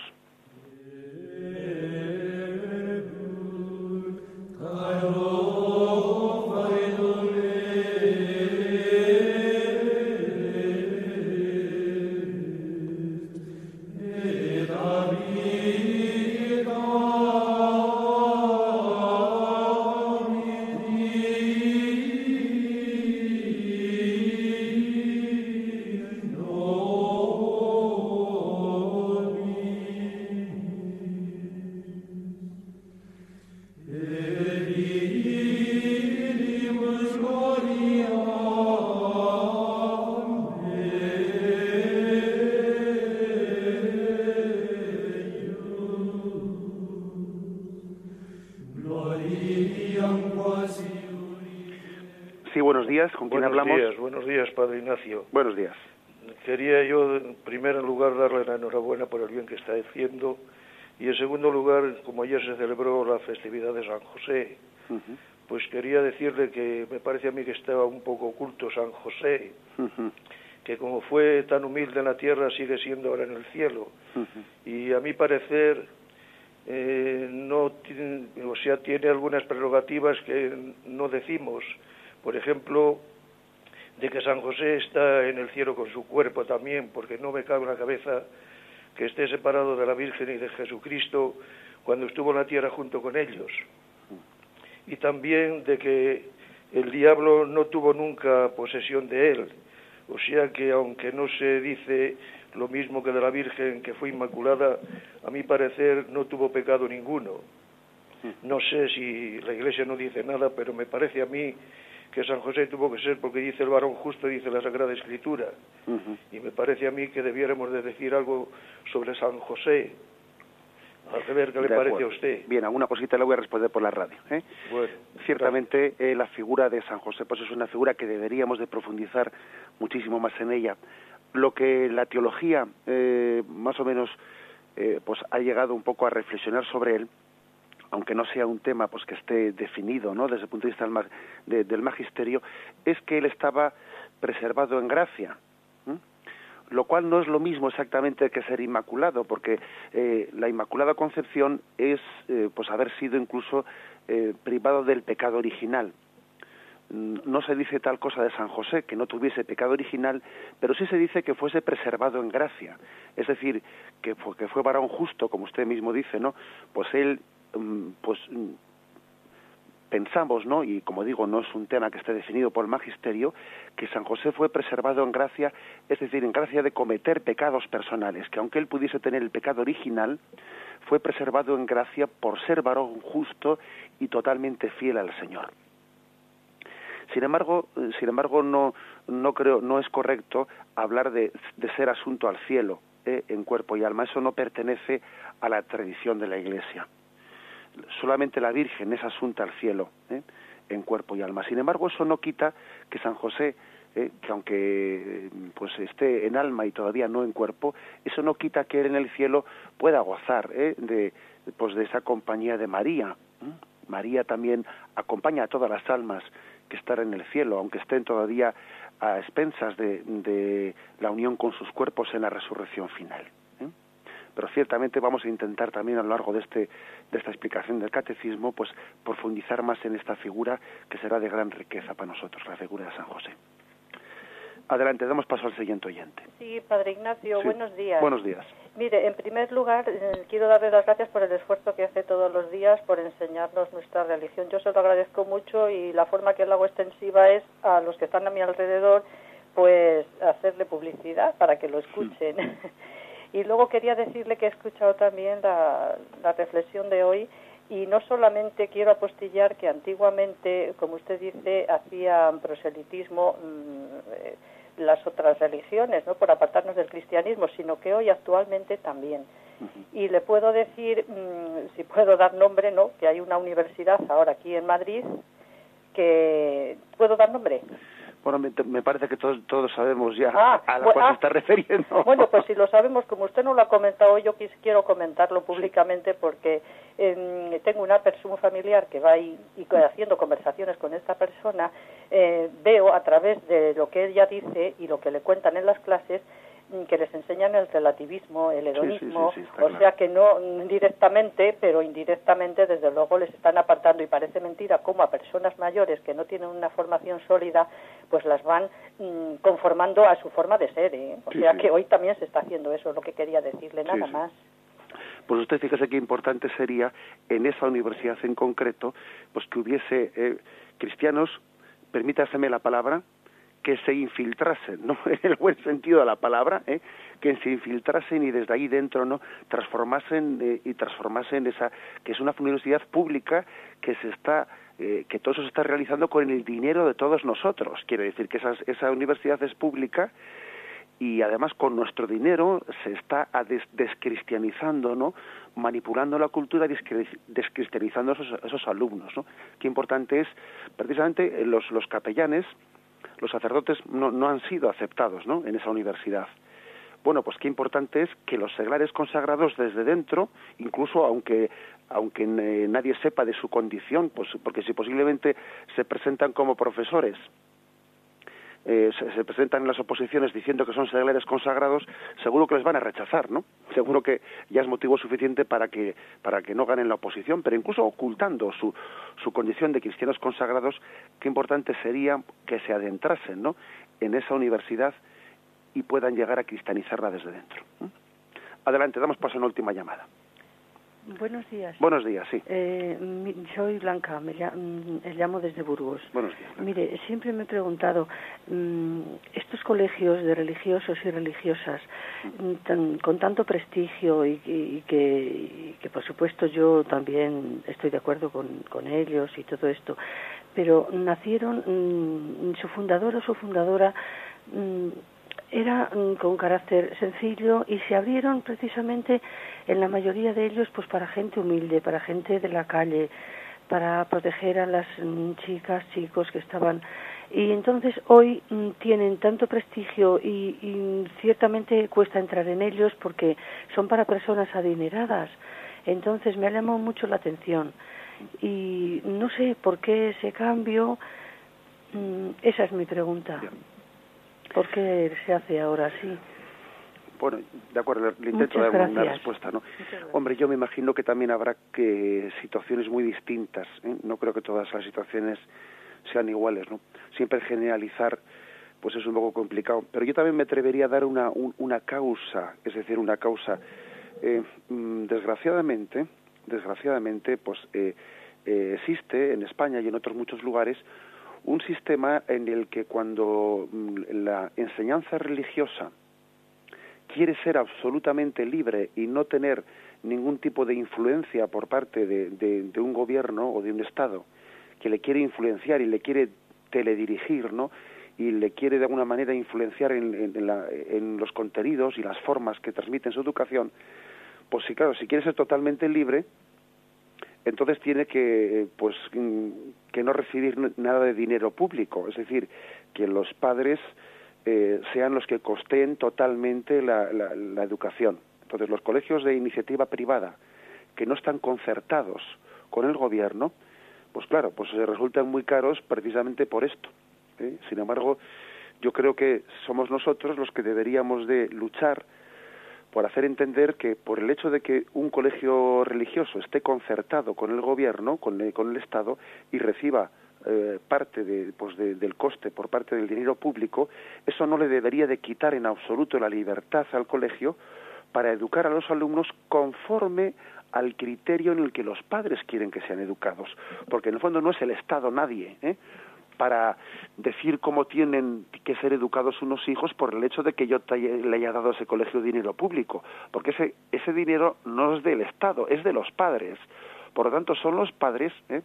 Sigue siendo ahora en el cielo. Y a mi parecer, eh, no tiene- o sea, tiene algunas prerrogativas que no decimos. Por ejemplo, de que San José está en el cielo con su cuerpo también, porque no me cabe en la cabeza que esté separado de la Virgen y de Jesucristo cuando estuvo en la tierra junto con ellos. Y también de que el diablo no tuvo nunca posesión de él. O sea que aunque no se dice lo mismo que de la Virgen que fue inmaculada, a mi parecer no tuvo pecado ninguno. No sé si la Iglesia no dice nada, pero me parece a mí que San José tuvo que ser porque dice el varón justo, dice la Sagrada Escritura. Y me parece a mí que debiéramos de decir algo sobre San José. A ver qué le De parece acuerdo. a usted. Bien, alguna cosita le voy a responder por la radio. ¿eh? Bueno, Ciertamente eh, la figura de San José pues es una figura que deberíamos de profundizar muchísimo más en ella. Lo que la teología eh, más o menos eh, pues ha llegado un poco a reflexionar sobre él, aunque no sea un tema pues que esté definido no desde el punto de vista del, de- del magisterio, es que él estaba preservado en gracia. lo cual no es lo mismo exactamente que ser inmaculado, porque eh, la Inmaculada Concepción es eh, pues haber sido incluso privado del pecado original. No se dice tal cosa de San José, que no tuviese pecado original, pero sí se dice que fuese preservado en gracia. Es decir, que, fue- que fue varón justo, como usted mismo dice, ¿no? Pues él, mm, pues mm, pensamos, ¿no? Y como digo, no es un tema que esté definido por el magisterio, que San José fue preservado en gracia, es decir, en gracia de cometer pecados personales, que aunque él pudiese tener el pecado original, fue preservado en gracia por ser varón justo y totalmente fiel al Señor. Sin embargo, eh, sin embargo no, no creo, no es correcto hablar de, de ser asunto al cielo eh, en cuerpo y alma. Eso no pertenece a la tradición de la Iglesia solamente la Virgen es asunta al cielo, ¿eh? en cuerpo y alma. Sin embargo, eso no quita que San José, ¿eh? que aunque eh, pues esté en alma y todavía no en cuerpo, eso no quita que él en el cielo pueda gozar ¿eh? de, pues de esa compañía de María. María también acompaña a todas las almas que están en el cielo, aunque estén todavía a expensas de, de la unión con sus cuerpos en la resurrección final ¿eh? pero ciertamente vamos a intentar también a lo largo de este de esta explicación del catecismo pues profundizar más en esta figura que será de gran riqueza para nosotros la figura de San José adelante damos paso al siguiente oyente Sí, Padre Ignacio, Sí. buenos días. buenos días Mire, en primer lugar, eh, quiero darle las gracias por el esfuerzo que hace todos los días por enseñarnos nuestra religión. Yo se lo agradezco mucho y la forma que lo hago extensiva es a los que están a mi alrededor, pues hacerle publicidad para que lo escuchen. y luego quería decirle que he escuchado también la, la reflexión de hoy y no solamente quiero apostillar que antiguamente, como usted dice, hacían proselitismo mm, eh, las otras religiones, ¿no? Por apartarnos del cristianismo, sino que hoy actualmente también. Y le puedo decir, mm, si puedo dar nombre, ¿no? Que hay una universidad ahora aquí en Madrid que puedo dar nombre. Bueno me, parece que todos todos sabemos ya Ah, a la bu- cual ah. se está refiriendo Bueno, pues si lo sabemos, como usted no lo ha comentado, yo quis- quiero comentarlo públicamente porque em, tengo una persona un familiar que va ahí y haciendo conversaciones con esta persona, eh, veo a través de lo que ella dice y lo que le cuentan en las clases que les enseñan el relativismo, el sí, hedonismo, sí, o claro. sea que no directamente, pero indirectamente, desde luego, les están apartando y parece mentira cómo a personas mayores que no tienen una formación sólida, pues las van mm, conformando a su forma de ser. ¿eh? O sea que hoy también se está haciendo eso, es lo que quería decirle, nada más. pues usted fíjese qué importante sería en esa universidad en concreto pues que hubiese eh, cristianos permítaseme la palabra que se infiltrasen, ¿no? En el buen sentido de la palabra, ¿eh? que se infiltrasen y desde ahí dentro, ¿no? Transformasen eh, y transformasen esa, que es una universidad pública que se está, eh, que todo eso se está realizando con el dinero de todos nosotros. Quiere decir que esa, esa universidad es pública y además con nuestro dinero se está descristianizando, ¿no? manipulando la cultura, descristianizando a esos, esos, alumnos. ¿no? Qué importante es, precisamente, eh, los, los capellanes, los sacerdotes no, no han sido aceptados ¿no? en esa universidad. Bueno, pues qué importante es que los seglares consagrados desde dentro, incluso aunque aunque eh, nadie sepa de su condición, pues porque si posiblemente se presentan como profesores eh, se, presentan en las oposiciones diciendo que son seglares consagrados, seguro que les van a rechazar, ¿no? Seguro que ya es motivo suficiente para que, para que no ganen la oposición, pero incluso ocultando su, su condición de cristianos consagrados, qué importante sería que se adentrasen, ¿no? En esa universidad y puedan llegar a cristianizarla desde dentro. Adelante, damos paso a una última llamada. Buenos días. Buenos días, sí. Eh, soy Blanca, me mm, llamo, desde Burgos. Buenos días. Mire, siempre me he preguntado, mm, estos colegios de religiosos y religiosas, mm, con tanto prestigio y, que, que, por supuesto, yo también estoy de acuerdo con, con ellos y todo esto, pero nacieron, su fundador o su fundadora era mm, con carácter sencillo y se abrieron precisamente en la mayoría de ellos pues para gente humilde, para gente de la calle, para proteger a las mm, chicas, chicos que estaban y entonces hoy mm, tienen tanto prestigio y, ciertamente cuesta entrar en ellos porque son para personas adineradas. Entonces me ha llamado mucho la atención y no sé por qué ese cambio. esa es mi pregunta. ¿Por qué se hace ahora así? Bueno, de acuerdo, le intento dar una respuesta, ¿no? Hombre, yo me imagino que también habrá que situaciones muy distintas. ¿eh? No creo que todas las situaciones sean iguales, ¿no? Siempre generalizar, pues es un poco complicado. Pero yo también me atrevería a dar una, una causa, es decir, una causa. Eh, mm, desgraciadamente, desgraciadamente, pues eh, eh, existe en España y en otros muchos lugares un sistema en el que cuando mm, la enseñanza religiosa quiere ser absolutamente libre y no tener ningún tipo de influencia por parte de, un gobierno o de un Estado que le quiere influenciar y le quiere teledirigir, ¿no? y le quiere de alguna manera influenciar en, en, los contenidos y las formas que transmiten su educación, pues sí, claro, si quiere ser totalmente libre, entonces tiene que pues que no recibir nada de dinero público es decir que los padres eh, sean los que costeen totalmente la, la, educación entonces los colegios de iniciativa privada que no están concertados con el gobierno pues claro pues resultan muy caros precisamente por esto ¿eh? sin embargo yo creo que somos nosotros los que deberíamos de luchar por hacer entender que por el hecho de que un colegio religioso esté concertado con el gobierno, con el, con el Estado, y reciba eh, parte de, pues del coste por parte del dinero público, eso no le debería de quitar en absoluto la libertad al colegio para educar a los alumnos conforme al criterio en el que los padres quieren que sean educados, porque en el fondo no es el Estado nadie, ¿eh? Para decir cómo tienen que ser educados unos hijos por el hecho de que yo le haya dado a ese colegio dinero público, porque ese, ese dinero no es del Estado, es de los padres. Por lo tanto, son los padres ¿eh?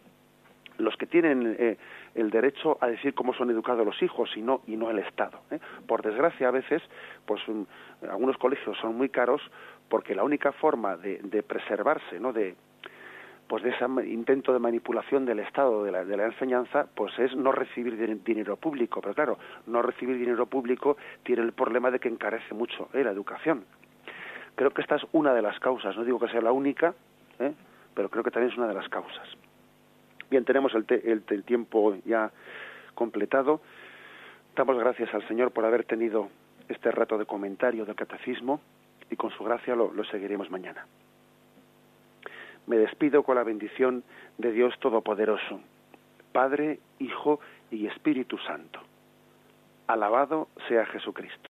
los que tienen eh, el derecho a decir cómo son educados los hijos y no, y no el Estado. ¿eh? Por desgracia, a veces, pues algunos colegios son muy caros porque la única forma de, de preservarse, ¿no? de, pues de ese intento de manipulación del Estado de la, de la enseñanza, pues es no recibir dinero público. Pero claro, no recibir dinero público tiene el problema de que encarece mucho ¿eh? la educación. Creo que esta es una de las causas, no digo que sea la única, ¿eh? pero creo que también es una de las causas. Bien, tenemos el, el, tiempo ya completado. Damos gracias al Señor por haber tenido este rato de comentario del catecismo y con su gracia lo seguiremos mañana me despido con la bendición de Dios Todopoderoso, Padre, Hijo y Espíritu Santo. Alabado sea Jesucristo.